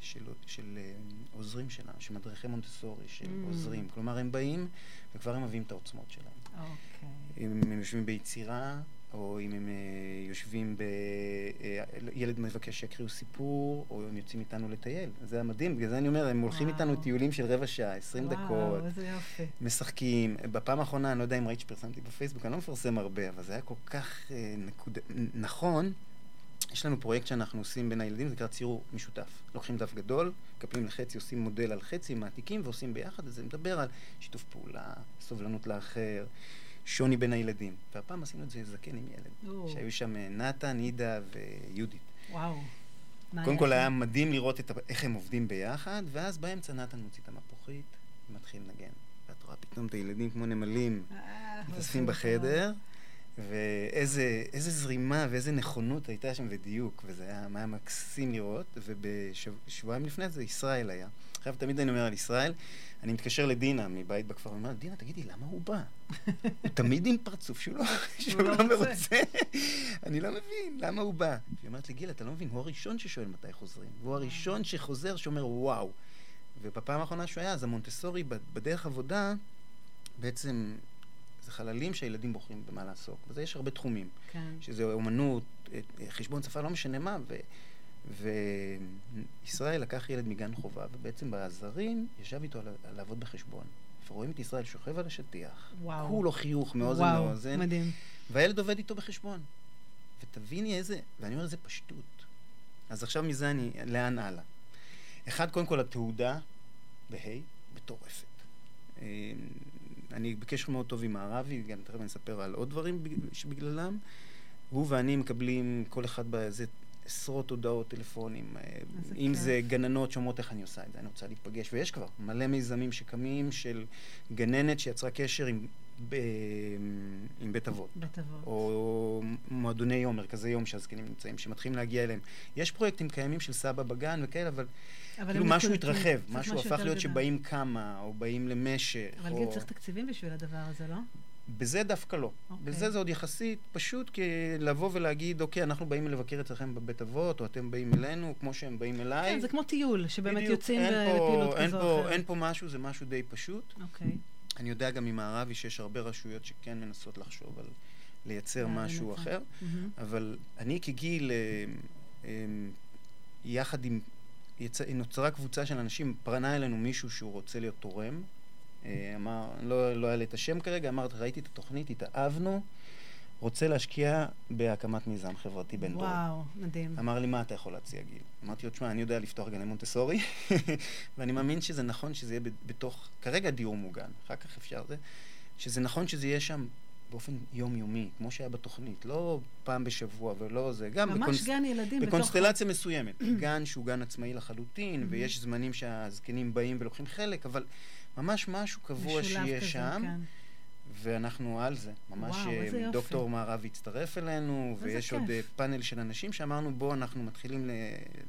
של, של, אה, עוזרים שלנו, של מדריכי מונטסורי, של mm. עוזרים. כלומר, הם באים וכבר הם מביאים את העוצמות שלהם. אוקיי. אם הם יושבים ביצירה, או אם הם uh, יושבים ב... Uh, ילד מבקש שיקריאו סיפור, או הם יוצאים איתנו לטייל. זה היה מדהים, בגלל זה אני אומר, הם הולכים וואו. איתנו טיולים של רבע שעה, עשרים דקות. וואו, איזה יופי. משחקים. בפעם האחרונה, אני לא יודע אם ראית שפרסמתי בפייסבוק, אני לא מפרסם הרבה, אבל זה היה כל כך נקוד... נכון. יש לנו פרויקט שאנחנו עושים בין הילדים, זה נקרא ציור משותף. לוקחים דף גדול, מקפלים לחצי, עושים מודל על חצי, מעתיקים ועושים ביחד, וזה מדבר על שיתוף פעולה, סובלנות לאחר. שוני בין הילדים. והפעם עשינו את זה זקן עם ילד. או. שהיו שם אה, נתן, נידה ויהודית. וואו. קודם כל היה מדהים לראות את, איך הם עובדים ביחד, ואז באמצע נתן מוציא את המפוחית ומתחיל לנגן. ואת רואה פתאום את הילדים כמו נמלים, אה, מתאספים בחדר, ואיזה זרימה ואיזה נכונות הייתה שם ודיוק, וזה היה, היה מקסים לראות, ובשבועיים לפני זה ישראל היה. עכשיו תמיד אני אומר על ישראל, אני מתקשר לדינה מבית בכפר, ואומר, דינה, תגידי, למה הוא בא? הוא תמיד עם פרצוף שהוא לא, שהוא לא, לא מרוצה. אני לא מבין, למה הוא בא? היא אומרת לי, גילה, אתה לא מבין, הוא הראשון ששואל מתי חוזרים. והוא הראשון שחוזר, שאומר, וואו. ובפעם האחרונה שהוא היה, אז המונטסורי בדרך עבודה, בעצם זה חללים שהילדים בוחרים במה לעסוק. וזה יש הרבה תחומים. כן. שזה אומנות, חשבון שפה, לא משנה מה. ו... וישראל לקח ילד מגן חובה, ובעצם בעזרים ישב איתו לעבוד בחשבון. ורואים את ישראל שוכב על השטיח, וואו. כולו חיוך מאוזן וואו, לאוזן. וואו, מדהים. והילד עובד איתו בחשבון. ותביני איזה, ואני אומר, זה פשטות. אז עכשיו מזה אני, לאן הלאה? אחד, קודם כל, התעודה, בה', מטורפת. אני בקשר מאוד טוב עם הערבי, גם תכף אני אספר על עוד דברים שבגללם. הוא ואני מקבלים, כל אחד באיזה עשרות הודעות טלפונים. אה, אם כיף. זה גננות שאומרות איך אני עושה את זה, אני רוצה להיפגש, ויש כבר מלא מיזמים שקמים של גננת שיצרה קשר עם, ב, עם בית אבות. בית אבות. או מועדוני יום, מרכזי יום שהזקנים נמצאים, שמתחילים להגיע אליהם. יש פרויקטים קיימים של סבא בגן וכאלה, אבל, אבל כאילו משהו התרחב, משהו הפך להיות. שבאים כמה, או באים למשך. אבל או... צריך תקציבים בשביל הדבר הזה, לא? בזה דווקא לא. Okay. אוקיי. בזה זה עוד יחסית פשוט לבוא ולהגיד, אוקיי, אנחנו באים לבקר אצלכם בבית אבות, או אתם באים אלינו, כמו שהם באים אליי. כן, זה כמו טיול, שבאמת בדיוק, יוצאים לפעילות כזו או אחרת. אין פה משהו, זה משהו די פשוט. אוקיי. Okay. אני יודע גם ממערבי שיש הרבה רשויות שכן מנסות לחשוב על לייצר משהו אחר, mm-hmm. אבל אני כגיל, אה, אה, יחד עם, נוצרה קבוצה של אנשים, פרנה אלינו מישהו שהוא רוצה להיות תורם. אה, אמר, לא, לא היה לי את השם כרגע, אמרת, ראיתי את התוכנית, התאהבנו, רוצה להשקיע בהקמת מיזם חברתי בין דור. וואו, מדהים. אמר לי, מה אתה יכול להציע, גיל? אמרתי לו, תשמע, אני יודע לפתוח גני מונטסורי, ואני מאמין שזה נכון שזה יהיה בתוך, כרגע דיור מוגן, אחר כך אפשר זה, שזה נכון שזה יהיה שם באופן יומיומי, כמו שהיה בתוכנית, לא פעם בשבוע ולא זה, גם ממש בקונס... גן ילדים בקונסטלציה בתוך... מסוימת. גן שהוא גן עצמאי לחלוטין, ויש זמנים שהזקנים באים ולוקחים חלק, אבל ממש משהו קבוע שיהיה כזה, שם. כן. ואנחנו על זה. ממש וואו, אה, דוקטור מערב הצטרף אלינו, ויש כיף. עוד אה, פאנל של אנשים שאמרנו, בואו אנחנו מתחילים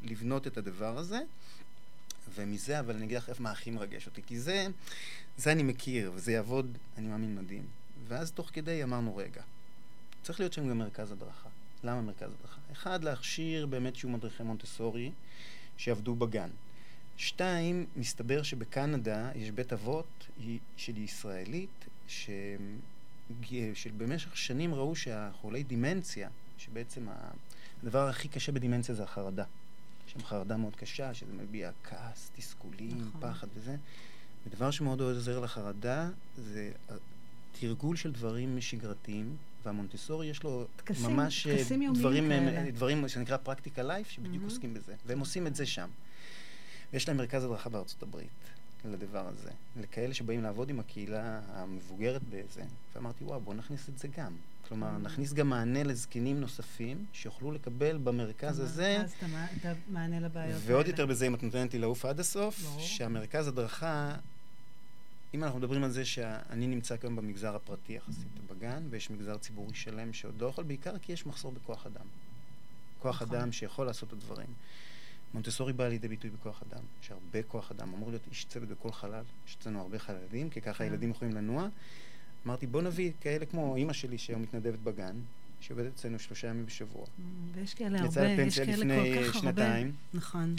לבנות את הדבר הזה. ומזה, אבל אני אגיד לך מה הכי מרגש אותי, כי זה, זה אני מכיר, וזה יעבוד, אני מאמין, מדהים. ואז תוך כדי אמרנו, רגע, צריך להיות שם גם מרכז הדרכה. למה מרכז הדרכה? אחד, להכשיר באמת שיהיו מדריכי מונטסורי שיעבדו בגן. שתיים, מסתבר שבקנדה יש בית אבות של ישראלית. שבמשך שנים ראו שהחולי דימנציה, שבעצם הדבר הכי קשה בדימנציה זה החרדה. יש שם חרדה מאוד קשה, שזה מביע כעס, תסכולים, נכון. פחד וזה. ודבר שמאוד עוזר לחרדה זה תרגול של דברים שגרתיים, והמונטסורי יש לו תקסים, ממש תקסים דברים, דברים שנקרא פרקטיקל לייף, שבדיוק mm-hmm. עוסקים בזה, והם עושים את זה שם. ויש להם מרכז הדרכה בארצות הברית. לדבר הזה, לכאלה שבאים לעבוד עם הקהילה המבוגרת בזה, ואמרתי, וואו, בוא נכניס את זה גם. כלומר, mm. נכניס גם מענה לזקנים נוספים, שיוכלו לקבל במרכז הזה... במרכז את המענה לבעיות ועוד יותר בזה, אם את נותנת לי לעוף עד הסוף, שהמרכז הדרכה, אם אנחנו מדברים על זה שאני נמצא כיום במגזר הפרטי יחסית בגן, ויש מגזר ציבורי שלם שעוד לא יכול, בעיקר כי יש מחסור בכוח אדם. כוח נכון. אדם שיכול לעשות את הדברים. מונטסורי בא לידי ביטוי בכוח אדם. יש הרבה כוח אדם. אמור להיות איש צוות בכל חלל. יש אצלנו הרבה חללים, כי ככה כן. הילדים יכולים לנוע. אמרתי, בוא נביא כאלה כמו אימא שלי, שהיום מתנדבת בגן, שעובדת אצלנו שלושה ימים בשבוע. ויש כאלה הרבה, יש כאלה כל כך הרבה. שנתיים. נכון.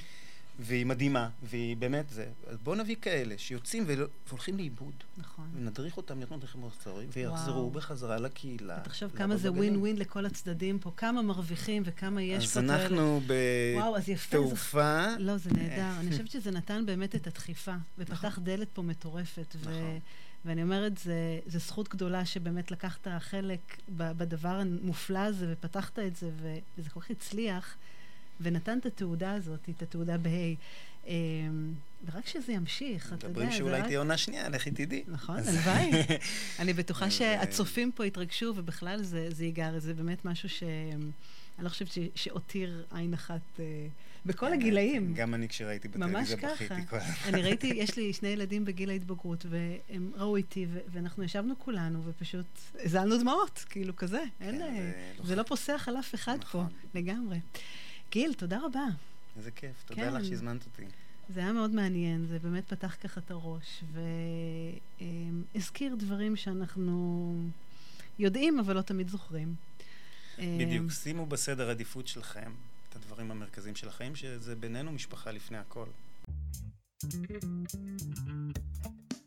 והיא מדהימה, והיא באמת זה. אז בואו נביא כאלה שיוצאים והולכים לאיבוד. נכון. ונדריך אותם להיות מדריכים מוסריים, ויחזרו בחזרה לקהילה. תחשוב כמה זה ווין ווין לכל הצדדים פה, כמה מרוויחים וכמה יש פה. אז אנחנו בתעופה. לא, זה נהדר. אני חושבת שזה נתן באמת את הדחיפה, ופתח נכון. דלת פה מטורפת. נכון. ואני אומרת, זה, זה זכות גדולה שבאמת לקחת חלק בדבר המופלא הזה ופתחת את זה, וזה כל כך הצליח. ונתן את התעודה הזאת, את התעודה בה'. אמ, ורק שזה ימשיך, אתה יודע, מדברים שאולי תהיה עונה שנייה, לכי תדעי. נכון, הלוואי. אני בטוחה שהצופים פה יתרגשו, ובכלל זה, זה ייגר, זה באמת משהו ש... אני לא חושבת שהותיר עין אחת uh, בכל כן, הגילאים. גם אני כשראיתי בטלוויזיה בכיתי כל הזמן. אני ראיתי, יש לי שני ילדים בגיל ההתבגרות, והם ראו איתי, ואנחנו ישבנו כולנו, ופשוט הזלנו דמעות, כאילו כזה. אין, כן, זה, זה לא פוסח על אף אחד נכון. פה, לגמרי. גיל, תודה רבה. איזה כיף, תודה כן. לך שהזמנת אותי. זה היה מאוד מעניין, זה באמת פתח ככה את הראש, והזכיר דברים שאנחנו יודעים, אבל לא תמיד זוכרים. בדיוק, שימו בסדר עדיפות שלכם את הדברים המרכזיים של החיים, שזה בינינו משפחה לפני הכל.